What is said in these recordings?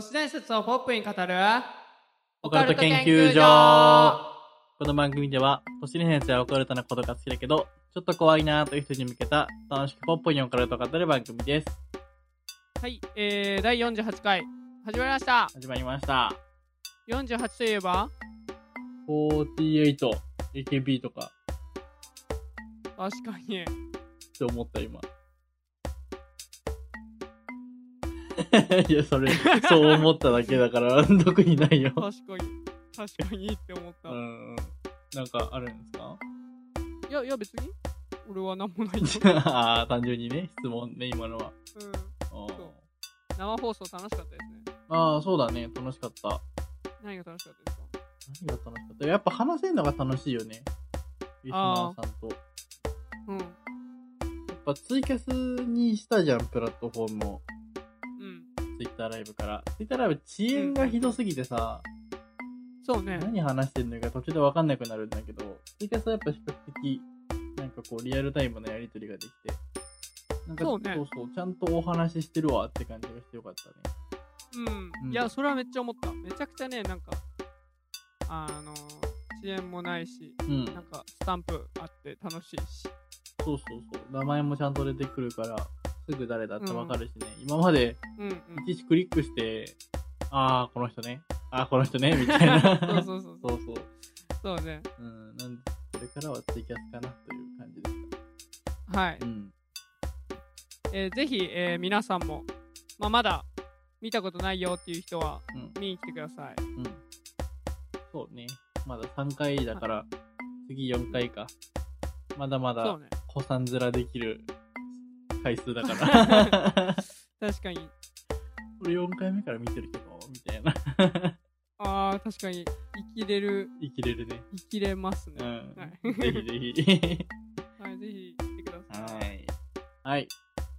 都市伝説をポップに語るオカルト研究所。この番組では、都市伝説やオカルトなことが好きだけど、ちょっと怖いなーという人に向けた、楽しくポップにオカルトを語る番組です。はい、えー、第48回始まりました。始まりました。48といえば？48、AKB とか確かにって思った今。いや、それ、そう思っただけだから、特にないよ。確かに確かにって思った、うん。なんかあるんですか？いやいや別に俺は何もないよ、ああ、単純にね、質問ね、今のは。うん、生放送楽しかったですねあー、そうだね、楽しかった。何が楽しかったですか？何が楽しかった？やっぱ話せるのが楽しいよね。リスナーさんと。やうんっぱツイキャスにしたじゃん、プラットフォームを。うんツイッターライブから。ツイッターライブ遅延がひどすぎてさ、そうね何話してんのか途中でわかんなくなるんだけど、ツイキャスはやっぱ比較的、なんかこう、リアルタイムのやりとりができて。なんかそうねそうそう、ちゃんとお話ししてるわって感じがしてよかったね。うん、うんいやそれはめっちゃ思っためちゃくちゃねなんかあの遅延もないしうん。なんかスタンプあって楽しいしそうそうそう。名前もちゃんと出てくるから、すぐ誰だってわかるしね。今まで、うんうんいちいちクリックして、ああ、この人ね。ああ、この人ね。みたいな。そうそうそうそうそうそう。そうねうん。なんで、これからはツイキャスかなという感じでしはいた。うん。えーぜひ、えー皆さんも、まあ、まだ見たことないよっていう人はうん。見に来てください。うん。そうね。まだ3回だから、次4回か。まだまだ。子さん面できる回数だから。確かに。これ4回目から見てるけど、みたいな。ああ、確かに生きれる、生きれるね。生きれますね。うん。はいぜひぜひ。はい、ぜひ来てくださ。はいい。はい。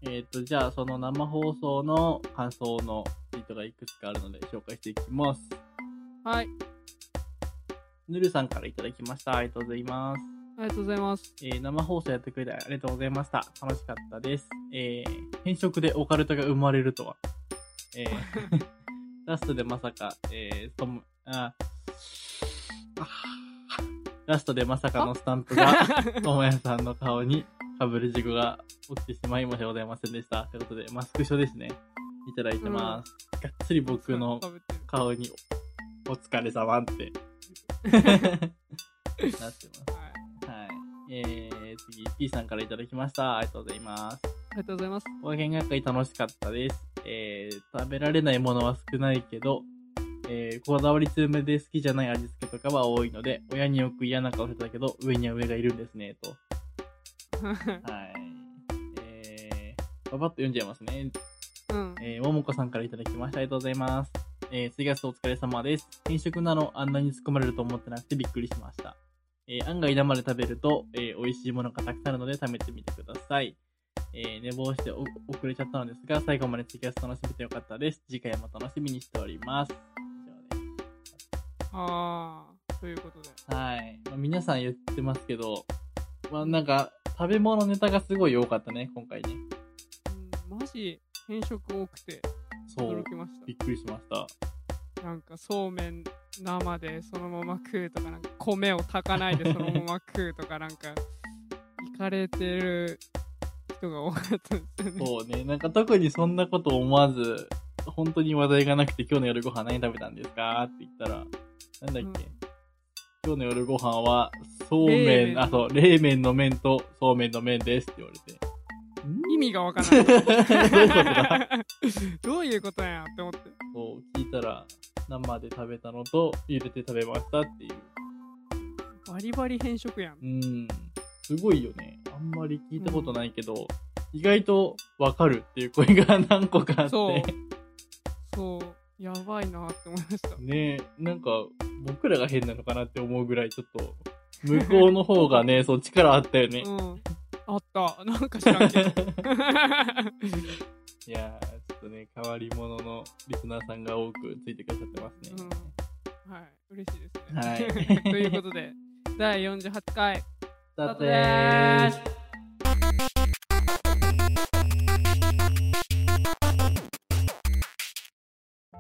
えっ、と、じゃあ、その生放送の感想のツイートがいくつかあるので紹介していきます。はい、ぬるさんからいただきました。ありがとうございます。ありがとうございます。えー生放送やってくれてありがとうございました。楽しかったです。えー変色でオカルトが生まれるとは。えー ラストでまさか、えー、あ、あラストでまさかのスタンプが、ともやさんの顔に被る事故が起きてしまい申し訳ございませんでした。ということで、マスクショですね。いただいてます。がっつり僕の顔におお疲れ様って なってます。えー、次、P さんからいただきました。ありがとうございます。ありがとうございます。お見学会楽しかったです。えー、食べられないものは少ないけど、えー、こだわり強めで好きじゃない味付けとかは多いので、親によく嫌な顔してたけど、上には上がいるんですね、と。はい。えー、ばばっと読んじゃいますね。うん。えー、ももこさんからいただきました。ありがとうございます。えー、4月お疲れ様です。転職なのあんなに突っ込まれると思ってなくてびっくりしました。えー、案外生で食べると、えー、美味しいものがたくさんあるので食べてみてください。えー、寝坊してお遅れちゃったのですが、最後までツイキャス楽しめてよかったです。次回も楽しみにしております。以上です。ああ、ということで。はい。まあ、皆さん言ってますけど、まあ、なんか、食べ物ネタがすごい多かったね、今回ね。うん、マジ変色多くて驚。きましびっくりしました。た。なんかそうめん生でそのまま食うとか、なんか米を炊かないでそのまま食うとか、なんか、いかれてる人が多かったですよね。そうね、なんか特にそんなこと思わず、本当に話題がなくて今日の夜ご飯何食べたんですかって言ったら、なんだっけ、うん今日の夜ご飯は、そう冷めん、麺あ、そう、冷麺の麺とそうめんの麺ですって言われて。意味がわからない。どういうことだ？どういうことやって思って。そう、聞いたら、生で食べたのと、茹でて食べましたっていう。バリバリ変色やん。うん、すごいよね。あんまり聞いたことないけど、意外とわかるっていう声が何個かあって。そう。そう。やばいなって思いました。ねえ、なんか、僕らが変なのかなって思うぐらい、ちょっと、向こうの方がね、そう、力あったよね。うん。あった。なんか知らんけど。いやー、とね、変わり者のリスナーさんが多くついてくださってますね。うんはい。嬉しいですね。はい ということで、第48回、スタートでーす。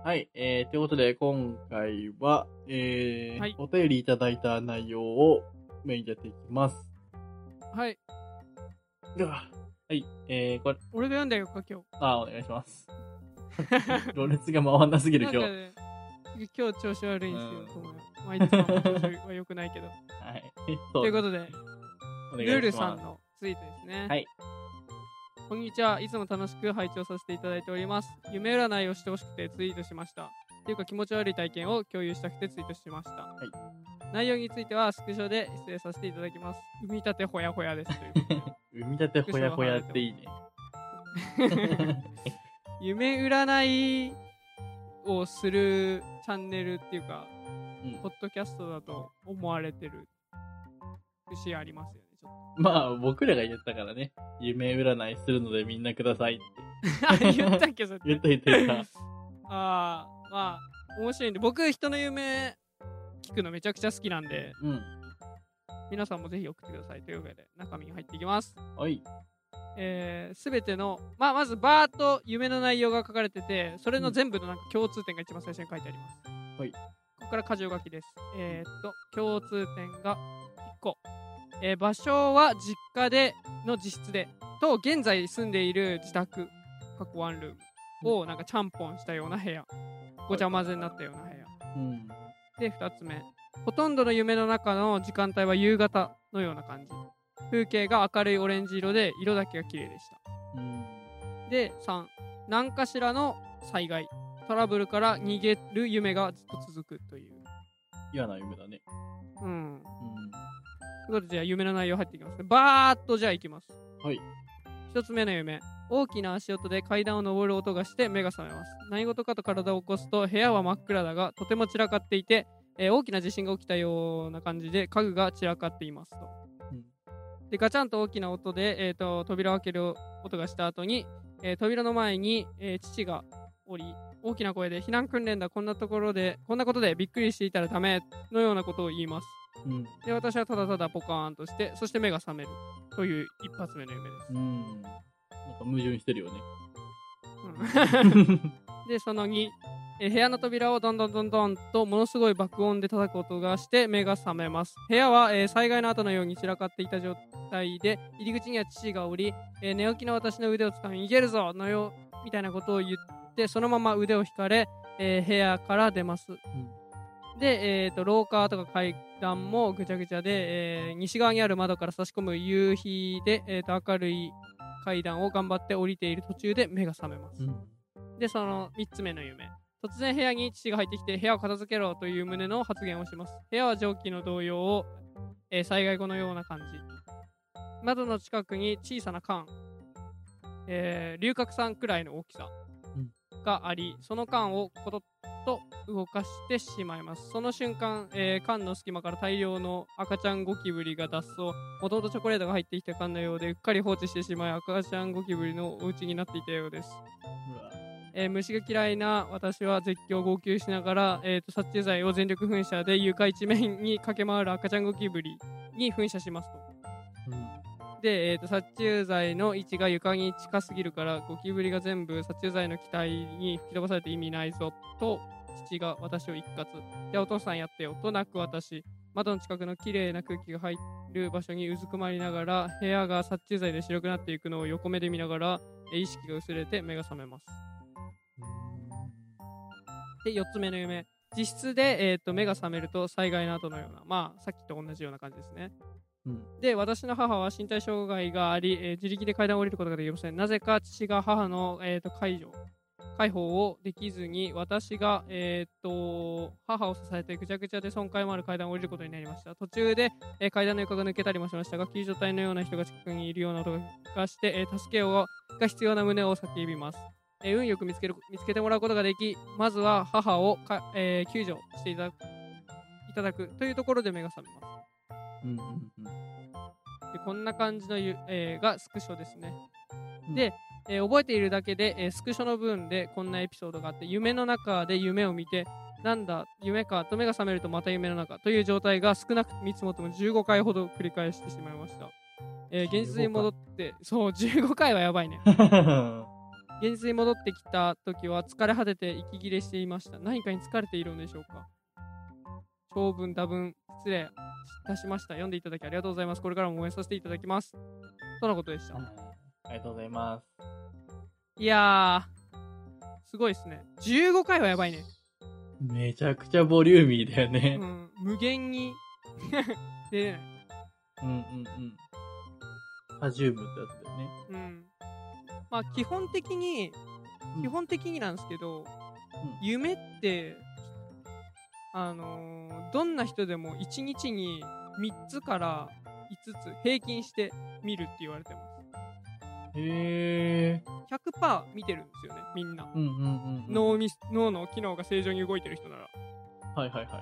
はい、えということで、今回は、えーはいお便りいただいた内容をメインでやっていきます。はい。では、はい、えー、これ、俺が読んだよか、今あ、お願いします。日。ろれつが回んなすぎる今日。ね、今日調子悪いんですよまあ、いつも調子は良くないけど。はい。ということで、おルール。さんのツイートですね。はい。こんにちは。いつも楽しく拝聴させていただいております。夢占いをしてほしくてツイートしました。っていうか気持ち悪い体験を共有したくてツイートしました。い内容についてはスクショで失礼させていただきます。産み立てほやほやです。という ことで産み立てほやほやっていいね。夢占いをするチャンネルっていうか、うんポッドキャストだと思われてる節ありますよね。ちょっまあ、僕らが言ったからね。夢占いするのでみんなくださいって。と 言ったっけ、それ。言った言った言った。ああ、まあ、面白いんで、僕、人の夢聞くのめちゃくちゃ好きなんで、うん。皆さんもぜひ送ってください。というわけで、中身に入っていきます。はい。えー、すべての、まあ、まず、バーッと夢の内容が書かれてて、それの全部のなんか共通点が一番最初に書いてあります。はい。ここから箇条書きです。えー、っと、共通点が1個。えー場所は実家での自室で、と、現在住んでいる自宅、過去ワンルームをなんかちゃんぽんしたような部屋。ごちゃ混ぜになったような部屋。うん。で、2つ目。ほとんどの夢の中の時間帯は夕方のような感じ。風景が明るいオレンジ色で、色だけが綺麗でした。うん。で、3、何かしらの災害、トラブルから逃げる夢がずっと続くという。嫌な夢だね。うん。うん。ということで、じゃあ夢の内容入っていきますね。バーっとじゃあいきます。はい。一つ目の夢。大きな足音で階段を登る音がして目が覚めます。何事かと体を起こすと部屋は真っ暗だがとても散らかっていて、えー大きな地震が起きたような感じで家具が散らかっていますと。うんでガチャンと大きな音で、えー、と扉を開ける音がした後に、えー扉の前に、えー父がおり大きな声で避難訓練だこんなところでこんなことでびっくりしていたらダメのようなことを言います。うん。で私はただただポカーンとしてそして目が覚めるという一発目の夢です。うん。なんか矛盾してるよね。うん でその2、えー部屋の扉をどんどんどんどんとものすごい爆音で叩く音がして目が覚めます部屋は、えー災害の後のように散らかっていた状態で入り口には父がおり、えー寝起きの私の腕をつかみ逃げるぞのよみたいなことを言ってそのまま腕を引かれ、えー部屋から出ます、で、えー、と廊下とか階段もぐちゃぐちゃで、えー西側にある窓から差し込む夕日で、えー、と明るい階段を頑張って降りている途中で目が覚めます、うん。で、その3つ目の夢。突然部屋に父が入ってきて部屋を片付けろという旨の発言をします。部屋は蒸気の動揺を、えー災害後のような感じ。窓の近くに小さな缶、えー龍角散くらいの大きさがあり、その缶をコトッと動かしてしまいます。その瞬間、えー缶の隙間から大量の赤ちゃんゴキブリが脱走。もともとチョコレートが入ってきた缶のようで、うっかり放置してしまい、赤ちゃんゴキブリのお家になっていたようです。うわえー虫が嫌いな私は絶叫号泣しながら、えー、と殺虫剤を全力噴射で床一面に駆け回る赤ちゃんゴキブリに噴射しますと。で、えー、と殺虫剤の位置が床に近すぎるからゴキブリが全部殺虫剤の気体に吹き飛ばされて意味ないぞと父が私を一括じゃあお父さんやってよと泣く私窓の近くの綺麗な空気が入る場所にうずくまりながら部屋が殺虫剤で白くなっていくのを横目で見ながらえー意識が薄れて目が覚めますで、4つ目の夢。実質で、えー、と目が覚めると災害の後のような、まあ、さっきと同じような感じですね。うん。で、私の母は身体障害があり、えー自力で階段を降りることができません。なぜか父が母の、えー、と介助、介抱をできずに、私が、えー、と母を支えてぐちゃぐちゃで損壊もある階段を降りることになりました。途中で、えー階段の床が抜けたりもしましたが、救助隊のような人が近くにいるような音がして、えー助けをが必要な旨を叫びます。えー運よく見つける見つけてもらうことができ、まずは母をか、えー救助していただくいただくというところで目が覚めます。うん。うん。うん。でこんな感じのゆ、えーがスクショですね。うんで、えー覚えているだけで、えースクショの分でこんなエピソードがあって、夢の中で夢を見て、なんだ、夢かと目が覚めるとまた夢の中という状態が少なく見積もっても15回ほど繰り返してしまいました。えー現実に戻って、そう、15回はやばいね。現実に戻ってきた時は疲れ果てて息切れしていました。何かに疲れているのでしょうか？長文、多文、失礼いたしました。読んでいただきありがとうございます。これからも応援させていただきます。とのことでした。ありがとうございます。いやー、すごいですね。15回はやばいね。めちゃくちゃボリューミーだようね。ん、無限に 出れない。うんうんうん。サジュームってやつだよね。うん。まあ、基本的に、うん基本的になんですけど、夢って、あのーどんな人でも1日に3つから5つ平均して見るって言われてます。へえ。100%見てるんですよね、みんな。うんうんうんうん。脳み脳の機能が正常に動いてる人なら。はいはいはいは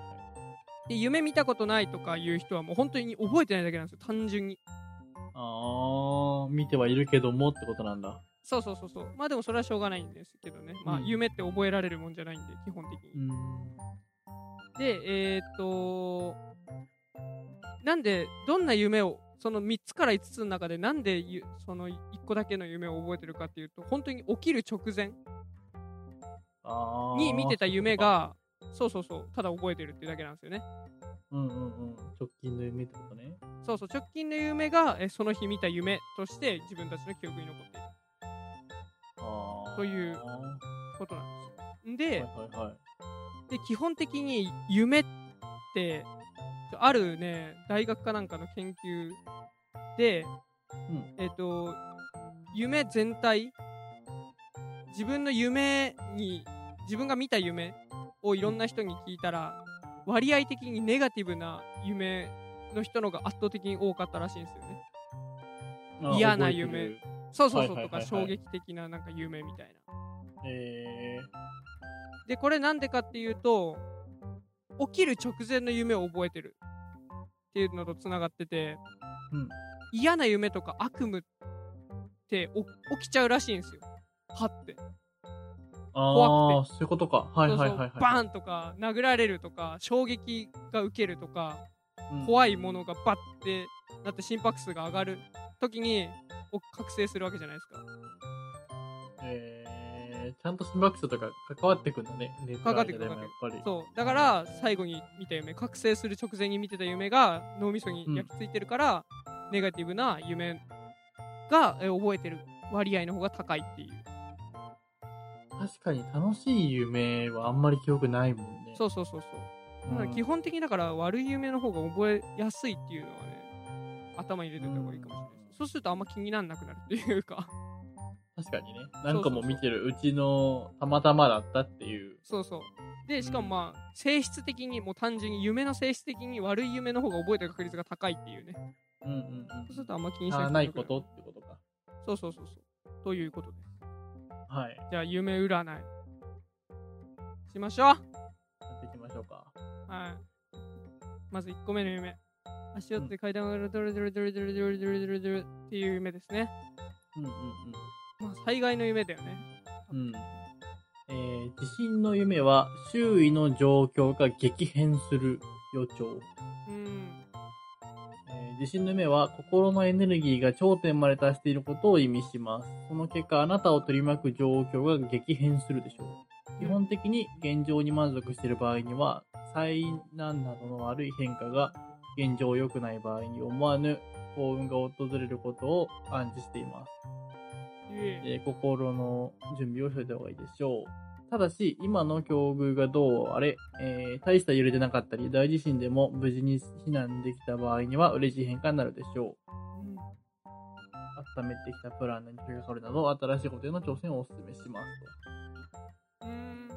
い。で、夢見たことないとかいう人はもう本当に覚えてないだけなんですよ、単純に。あー、見てはいるけどもってことなんだ。そうそうそうそう。まあでもそれはしょうがないんですけどね。まあうん夢って覚えられるもんじゃないんで、基本的に。うん。で、えーっと、なんで、どんな夢を、その3つから5つの中で、なんでゆその1個だけの夢を覚えてるかっていうと、本当に起きる直前。に見てた夢が、そうそうそう、ただ覚えてるっていうだけなんですよね。うんうんうん。直近の夢ってことね。そうそう、直近の夢が、えその日見た夢として自分たちの記憶に残っている。というはことなんですよ。いで、はいはい。で基本的に夢ってあるね大学かなんかの研究で、うん。えっ、と夢全体自分の夢に自分が見た夢をいろんな人に聞いたら割合的にネガティブな夢の人のが圧倒的に多かったらしいんですよね。嫌な夢。るそうそうそうとか衝撃的ななんか夢みたいな。えでこれなんでかっていうと起きる直前の夢を覚えてるっていうのとつながってて、うん。嫌な夢とか悪夢ってお起きちゃうらしいんですよ。はって。怖ー、そういうことか。はいはいはいはい。バーンとか殴られるとか衝撃が受けるとかうん。怖いものがバッてなって心拍数が上がる時にお覚醒するわけじゃないですか。えー、ちゃんと心拍数とか関わってくんだね。寝る関わってく間る。やっぱり。そう。だから最後に見た夢覚醒する直前に見てた夢が脳みそに焼き付いてるから、ネガティブな夢がえ覚えてる割合の方が高いっていう。確かに楽しい夢はあんまり記憶ないもんね。そうそうそうそう。うんだから基本的にだから悪い夢の方が覚えやすいっていうのはね頭に入れておいた方がいいかもしれないです、そうするとあんま気にならなくなるっていうか確かにね。何個も見てるうちのたまたまだったっていう。そうそうでしかもまあ性質的にもう単純に夢の性質的に悪い夢の方が覚えてる確率が高いっていうねうんうんうん。そうするとあんま気にしなあーくてないことってことか。そうそうそうそうということですはい。じゃあ夢占いしましょうやっていきましょうか。はい。まず1個目の夢。足折って階段をドルドルドルドルドルドルドルドルっていう夢ですね。うんうんまあ災害の夢だよね。うん。うん。えー、地震の夢は周囲の状況が激変する予兆。うん。えー地震の夢は心のエネルギーが頂点まで達していることを意味します。その結果、あなたを取り巻く状況が激変するでしょう。基本的に現状に満足している場合には、災難などの悪い変化が現状良くない場合に思わぬ幸運が訪れることを暗示しています。いええー心の準備をしておいた方がいいでしょう。ただし、今の境遇がどうあれ、えー大した揺れでなかったり、大地震でも無事に避難できた場合には嬉しい変化になるでしょう。うん温めてきたプランに取り掛かるなど、新しいことへの挑戦をお勧めしますうん。と。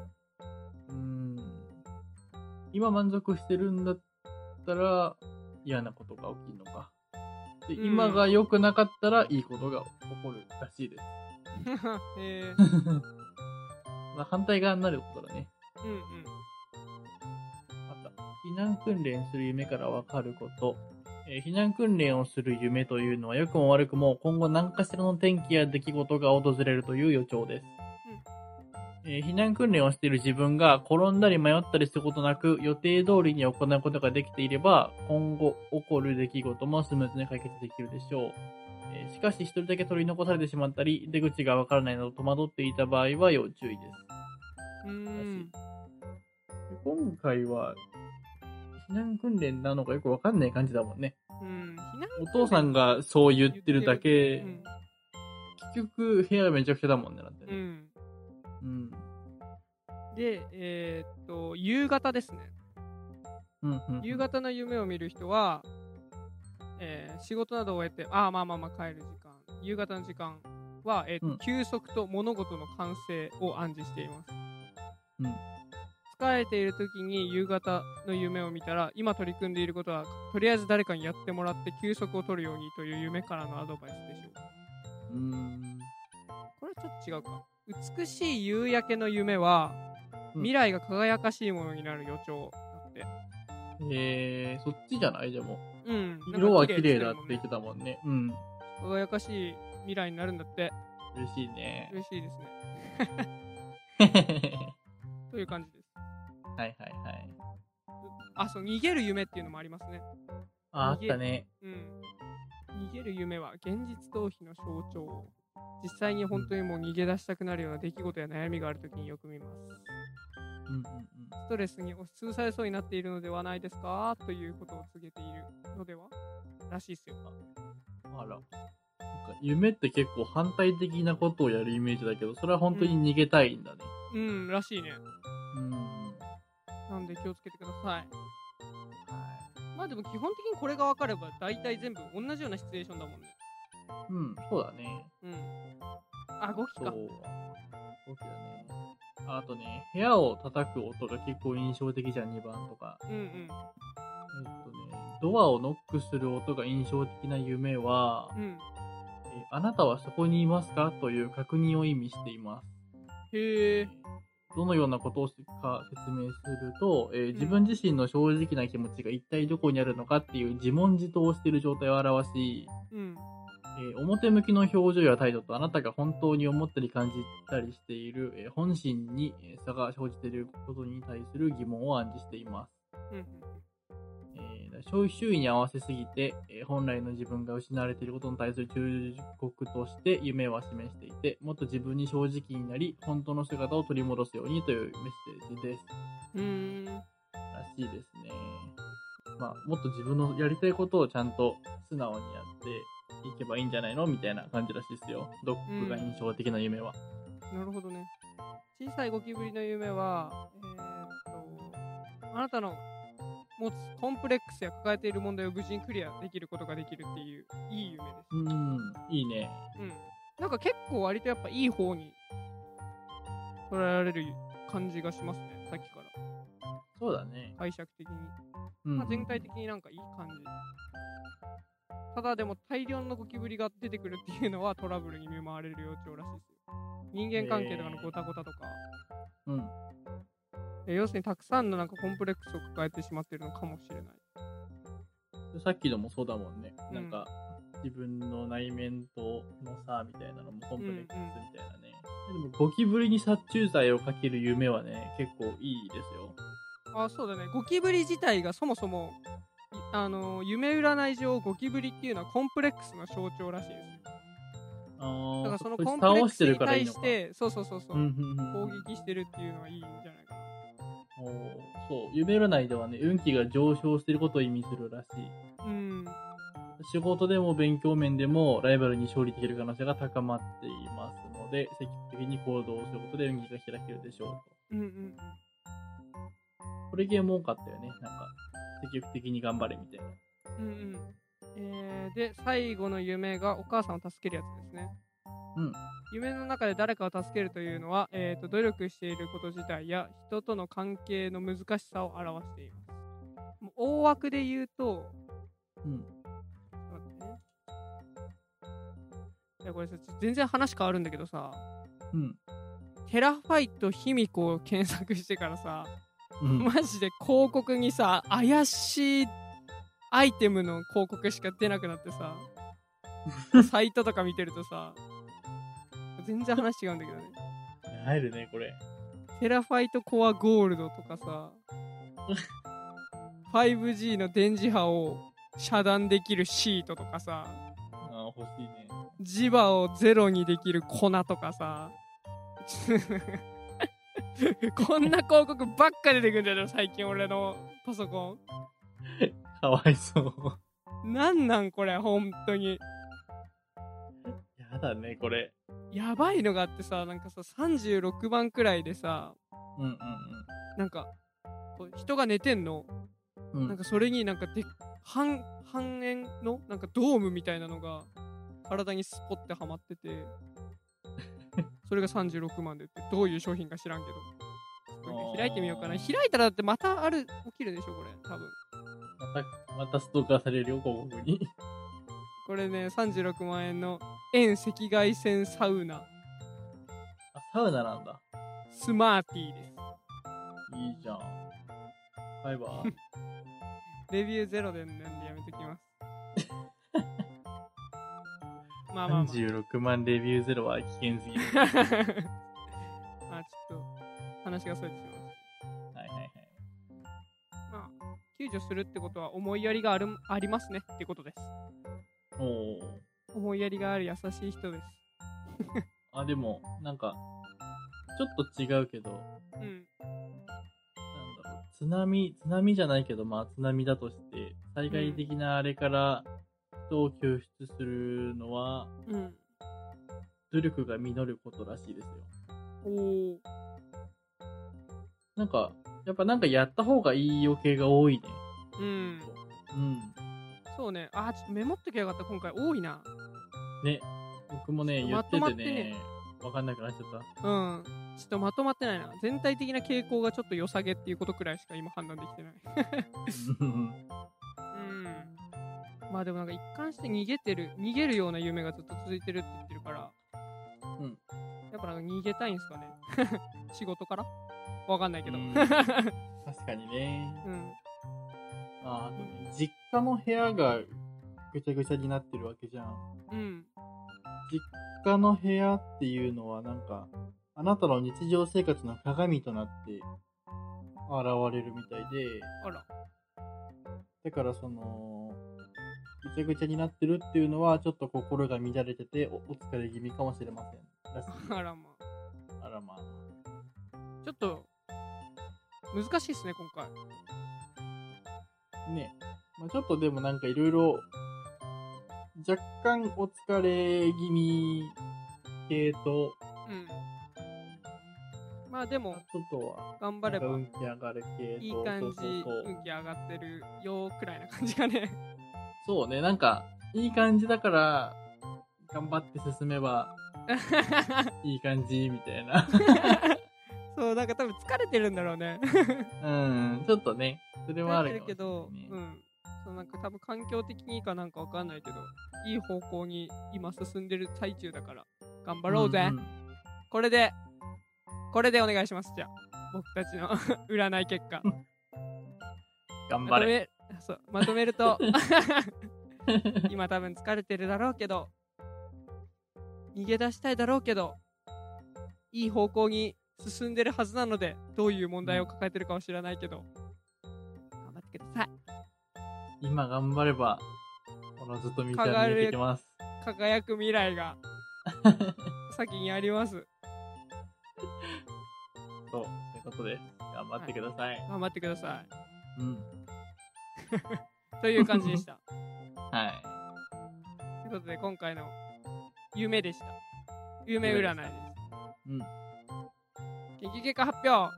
うーん。今満足してるんだったら、嫌なことが起きるのか。で、うん今が良くなかったら、いいことが起こるらしいです。えー、まあ、反対側になることだね。うんうん。また、避難訓練する夢からわかること。えー避難訓練をする夢というのは良くも悪くも今後何かしらの天気や出来事が訪れるという予兆です。えー避難訓練をしている自分が転んだり迷ったりすることなく予定通りに行うことができていれば今後起こる出来事もスムーズに解決できるでしょう。えーしかし一人だけ取り残されてしまったり、出口がわからないなど戸惑っていた場合は要注意です。うーん。今回は、避難訓練なのかよくわかんない感じだもんね。うん。お父さんがそう言ってるだけ、うん。結局部屋めちゃくちゃだもんね、だってね。うん。うん。で、えーっと、夕方ですね。うん、うん。夕方の夢を見る人は、えー仕事などを終えて、ああ、まあまあまあ帰る時間、夕方の時間は、えーとうん休息と物事の完成を暗示しています。うん疲れている時に夕方の夢を見たら、今取り組んでいることは、とりあえず誰かにやってもらって休息を取るようにという夢からのアドバイスでしょう。うーん。これちょっと違うか。美しい夕焼けの夢は、うん未来が輝かしいものになる予兆だって。えー、そっちじゃない？でも。うん。色は綺麗だってなんか言ってたもんね。うん。輝かしい未来になるんだって。嬉しいね。嬉しいですね。は という感じです。いはいはい。あ、そう、逃げる夢っていうのもありますね。あ、あったね。うん。逃げる夢は現実逃避の象徴。実際に本当にもう逃げ出したくなるような出来事や悩みがあるときによく見ます。うんうんうん。ストレスに押しつぶされそうになっているのではないですか？ということを告げているのでは？らしいですよ。あら。なんか夢って結構反対的なことをやるイメージだけど、それは本当に逃げたいんだね。うん、らしいね。うん。なんで気をつけてください。まあでも基本的にこれが分かれば大体全部同じようなシチュエーションだもんね。うん、そうだね。うん。あ、5そう。機か。そうだね。ああとね、部屋を叩く音が結構印象的じゃん、2番とか。うんうん。えっとね、ドアをノックする音が印象的な夢は、うん。えーあなたはそこにいますか？という確認を意味しています。へえ。どのようなことをか説明すると、えー自分自身の正直な気持ちが一体どこにあるのかっていう自問自答をしている状態を表し、うん。えー表向きの表情や態度とあなたが本当に思ったり感じたりしている、えー本心にえー差が生じていることに対する疑問を暗示しています。うんうん。えー周周囲に合わせすぎて、えー本来の自分が失われていることに対する忠告として夢は示していて、もっと自分に正直になり、本当の姿を取り戻すようにというメッセージです。うーん。らしいですね。まあ、もっと自分のやりたいことをちゃんと素直にやっていけばいいんじゃないの？みたいな感じらしいですよ。ドッグが印象的な夢は。なるほどね。小さいゴキブリの夢は、えーっと、あなたの持つコンプレックスや抱えている問題を無事にクリアできることができるっていういい夢です。うん、いいね。うん。なんか結構割とやっぱいい方に捉えられる感じがしますね、さっきから。そうだね。解釈的に。うんまあ、全体的になんかいい感じ。ただでも大量のゴキブリが出てくるっていうのはトラブルに見舞われる予兆らしいですよ。人間関係とかのゴタゴタとか、うん。え要するにたくさんのなんかコンプレックスを抱えてしまってるのかもしれない。さっきのもそうだもんね。うんなんか、自分の内面との差みたいなのもコンプレックスみたいなね。でも、ゴキブリに殺虫剤をかける夢はね、結構いいですよ。あ、そうだね。ゴキブリ自体がそもそも、いあのー夢占い上ゴキブリっていうのはコンプレックスの象徴らしいですよ。だからそのコンプレックスに。対して、そうそうそうそう、うんうんうん攻撃してるっていうのはいいんじゃないかな。そう、夢占いではね、運気が上昇していることを意味するらしい。うん。仕事でも勉強面でもライバルに勝利できる可能性が高まっていますので、積極的に行動をすることで運気が開けるでしょううんうんうん。と。これゲーム多かったよね。なんか、積極的に頑張れみたいな。うんうん。えー、で、最後の夢がお母さんを助けるやつですね。うん。夢の中で誰かを助けるというのは、えー、と努力していること自体や人との関係の難しさを表しています。もう大枠で言うと、うん。待ってね。いやこれさ、全然話変わるんだけどさ、うん。テラファイト卑弥呼を検索してからさ、うん。マジで広告にさ、怪しいアイテムの広告しか出なくなってさ、サイトとか見てるとさ、全然話違うんだけどね。入るね、これ。テラファイトコアゴールドとかさ、5G の電磁波を遮断できるシートとかさ、あー欲しいね。磁場をゼロにできる粉とかさ こんな広告ばっか出てくんだよ最近俺のパソコかわいそう。ンなんなんこれ本当にやだね、これ。やばいのがあってさなんかさ36番くらいでさうんうんなんかこう人が寝てんのうん。うんなんかそれになんかで半半円のなんかドームみたいなのが体にスポッてはまってて それが36万でってどういう商品か知らんけど。開いてみようかな。開いたらだってまたある起きるでしょこれ。多分。また、またストーカーされるよ、広告に。これね36万円の遠赤外線サウナ。あ、サウナなんだ。スマーティーです。いいじゃん。買えば。レビューゼロでなんでやめときます まあまあまあ ?36 万レビューゼロは危険すぎる。あちょっと話がそれてしまいましたはいはいはい。まあ、救助するってことは思いやりがあるありますねってことです。おお。思いやりがある優しい人です。あ、でも、なんか、ちょっと違うけど、うん。なんだろう、津波、津波じゃないけど、まあ津波だとして、災害的なあれから人を救出するのは、うん。努力が実ることらしいですよ。おー。なんか、やっぱなんかやった方がいい余計が多いね。うん。うん。そうね。あー、ちょっとメモっときゃよかった。今回多いな。ね、僕もね、言まっててねね、わかんなくなっちゃった。うん。ちょっとまとまってないな。全体的な傾向がちょっと良さげっていうことくらいしか今判断できてない。うん。まあでもなんか一貫して逃げてる、逃げるような夢がずっと続いてるって言ってるから、うん。やっぱなんか逃げたいんすかね。仕事から？わかんないけど。うんうん。確かにね。ああとね実家の部屋がぐちゃぐちゃになってるわけじゃん。うん。実家の部屋っていうのはなんか、あなたの日常生活の鏡となって現れるみたいで、あら。だからその、ぐちゃぐちゃになってるっていうのはちょっと心が乱れてておお疲れ気味かもしれません。あらまあ。あらまあ。ちょっと、難しいっすね、今回。ね。まあ、ちょっとでもなんかいろいろ、若干お疲れ気味系と、うん。まあでも、ちょっとは、頑張れば、運気上がる系と、いい感じ、運気上がってるよくらいな感じがね。そうね、なんか、いい感じだから、頑張って進めば、いい感じ、みたいな。そう、なんか多分疲れてるんだろうね。うん、ちょっとね、それはあるかもるけど、うん。そうなんか多分環境的にいいかなんかわかんないけど、いい方向に今進んでる最中だから、頑張ろうぜ。んんこれで、これでお願いします、じゃあ。僕たちの 占い結果。頑張れ。まとめそうまとめると今多分疲れてるだろうけど逃げ出したいだろうけどいい方向に進んでるはずなのでどういう問題を抱えてるかは知らないけど頑張ってください今頑張れば、このずっと道は見えてきます。輝く未来が先にありますそう、ということで、頑張ってください。頑張ってくださうん。い という感じでした はい。ということで今回の夢でした夢占いですうん。研究結果発表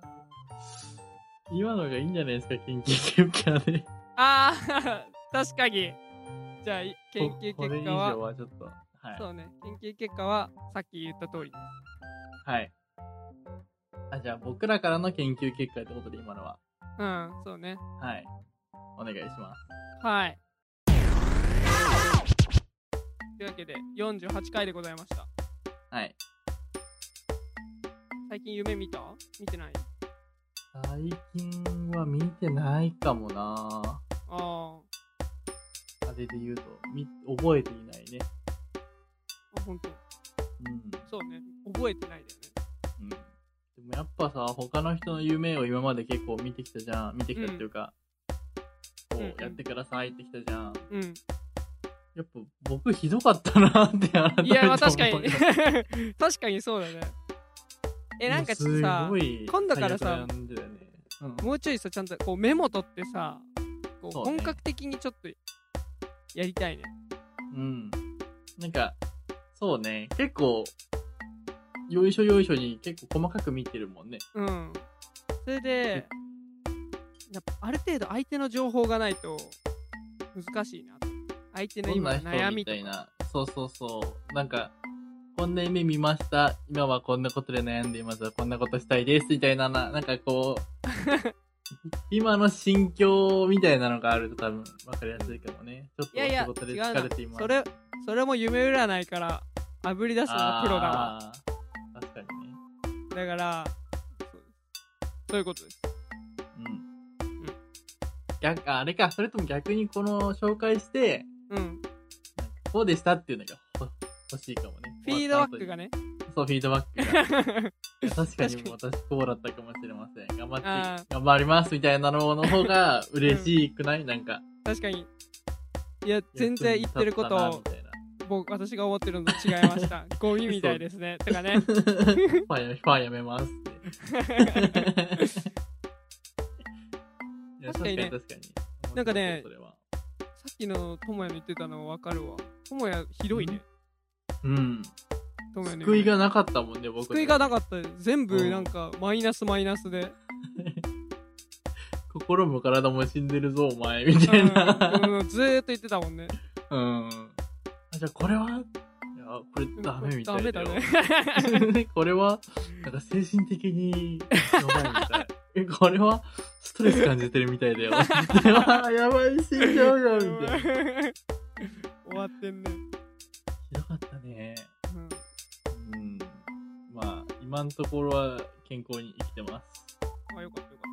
今のがいいんじゃないですか、研究結果で。ああ 確かにじゃあい研究結果ははちょっと、はい。そうね研究結果はさっき言った通りですはい。あ、じゃあ僕らからの研究結果ってことで今のは。うんそうねはい。お願いします。はいというわけで48回でございましたはい。最近夢見た？見てない？最近は見てないかもなああれで言うと、み、覚えていないね。ーあ本当？うん。そうね覚えてないだよねうん。でもやっぱさ、他の人の夢を今まで結構見てきたじゃん。見てきたっていうか、うんこうやってくださいってきたじゃん。うんやっぱ僕ひどかったなって改めて思いや、まあ確かに。確かにそうだね。え、なんかちょっとすさ今度からさねうんもうちょいさ、ちゃんとこうメモ取ってさ、こうそうね本格的にちょっとやりたいね。うん。なんか、そうね、結構、よいしょよいしょに結構細かく見てるもんね。うん。それで、やっぱある程度相手の情報がないと難しいなと。相手の今の悩人みとか。みたいな。そうそうそう。なんか、こんな夢見ました。今はこんなことで悩んでいます。こんなことしたいです。みたいなな、なんかこう、今の心境みたいなのがあると多分分かりやすいかもね。ちょっと仕事で疲れています。それ、それも夢占いから炙り出すのがプロだわ。確かにね。だから、そうそういうことです。うん。逆、ああれか、それとも逆にこの紹介して、うん。こうでしたっていうのがほ欲しいかもね。フィードバックがね。ね。そう、フィードバックが。確かに 私こうだったかもしれません。頑張あって、頑張りますみたいなのの方が嬉しくない、なんか。確かに。いや、全然言ってることを僕、私が思ってるのと違いました。ゴミみたいですね。とかね。ファンやめますって。確かにね確かに。なんかねそれはさっきのともやの言ってたの分かるわ。ともやひどいね。うん。ともやの救いがなかったもんね、僕。救いがなかったよ全部うんなんかマイナスマイナスで。心も体も死んでるぞ、お前、みたいな。うんうんずーっと言ってたもんね。うん。あじゃあ、これは？いや、これダメみたいだよ。ダメだね。これは、なんか精神的にやばいみたい。え、これはストレス感じてるみたいだよ。やばい、死んじゃうよ、みたいな。終わってんね。ひどかったね。うん。うん。まあ、今のところは健康に生きてます。あ、よかったよか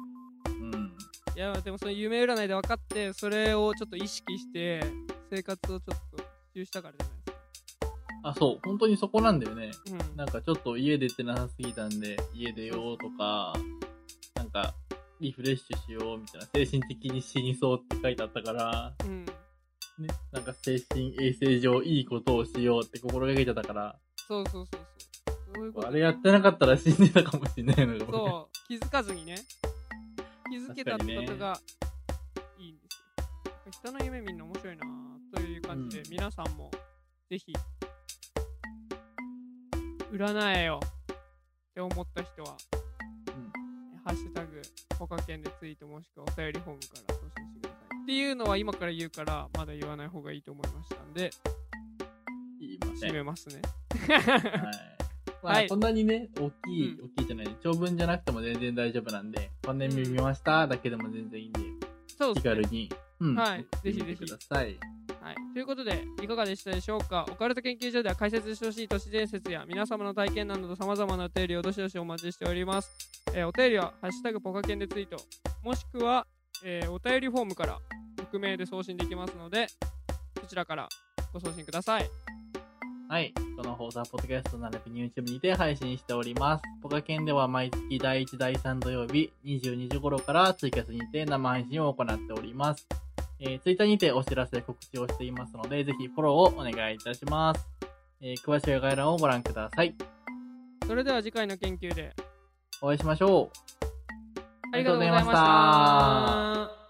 った。うん。いやでもその夢占いで分かってそれをちょっと意識して生活をちょっと中したからじゃないですかあ、そう。本当にそこなんだよね。うんなんかちょっと家出てなさすぎたんで、家出ようとか、か、リフレッシュしようみたいな、精神的に死にそうって書いてあったから、うん。ね、なんか精神衛生上いいことをしようって心がけてたから、そうそうそうそう。そういうことあれやってなかったら死んでたかもしれないのが、僕そう。気づかずにね。気づけたってことがいいんですよ、人の夢見るの面白いなという感じで、うん。皆さんもぜひ占えよって思った人はハッシュタグ、ポカケンでツイートもしくはお便りフォームから送信してください。っていうのは今から言うから、まだ言わない方がいいと思いましたんで、言いません。締めますね。はい。まあ、はいこんなにね、大きい、うん大きいじゃない、長文じゃなくても全然大丈夫なんで、こんなに見ましただけでも全然いいんで、そうですね。気軽に、うん、はいぜひぜひください。はい。ということで、いかがでしたでしょうか？オカルト研究所では解説してほしい都市伝説や皆様の体験など様々なお便りをどしどしお待ちしております。えーお便りは、ハッシュタグポカケンでツイート、もしくは、えーお便りフォームから匿名で送信できますので、そちらからご送信ください。はい。この放送は、ポッドキャスト並びに YouTube にて配信しております。ポカケンでは毎月第1、第3土曜日、22時頃からツイキャスにて生配信を行っております。えー、ツイッターにてお知らせ告知をしていますので、ぜひフォローをお願いいたします。えー、詳しい概要欄をご覧ください。それでは次回の研究でお会いしましょう。ありがとうございました。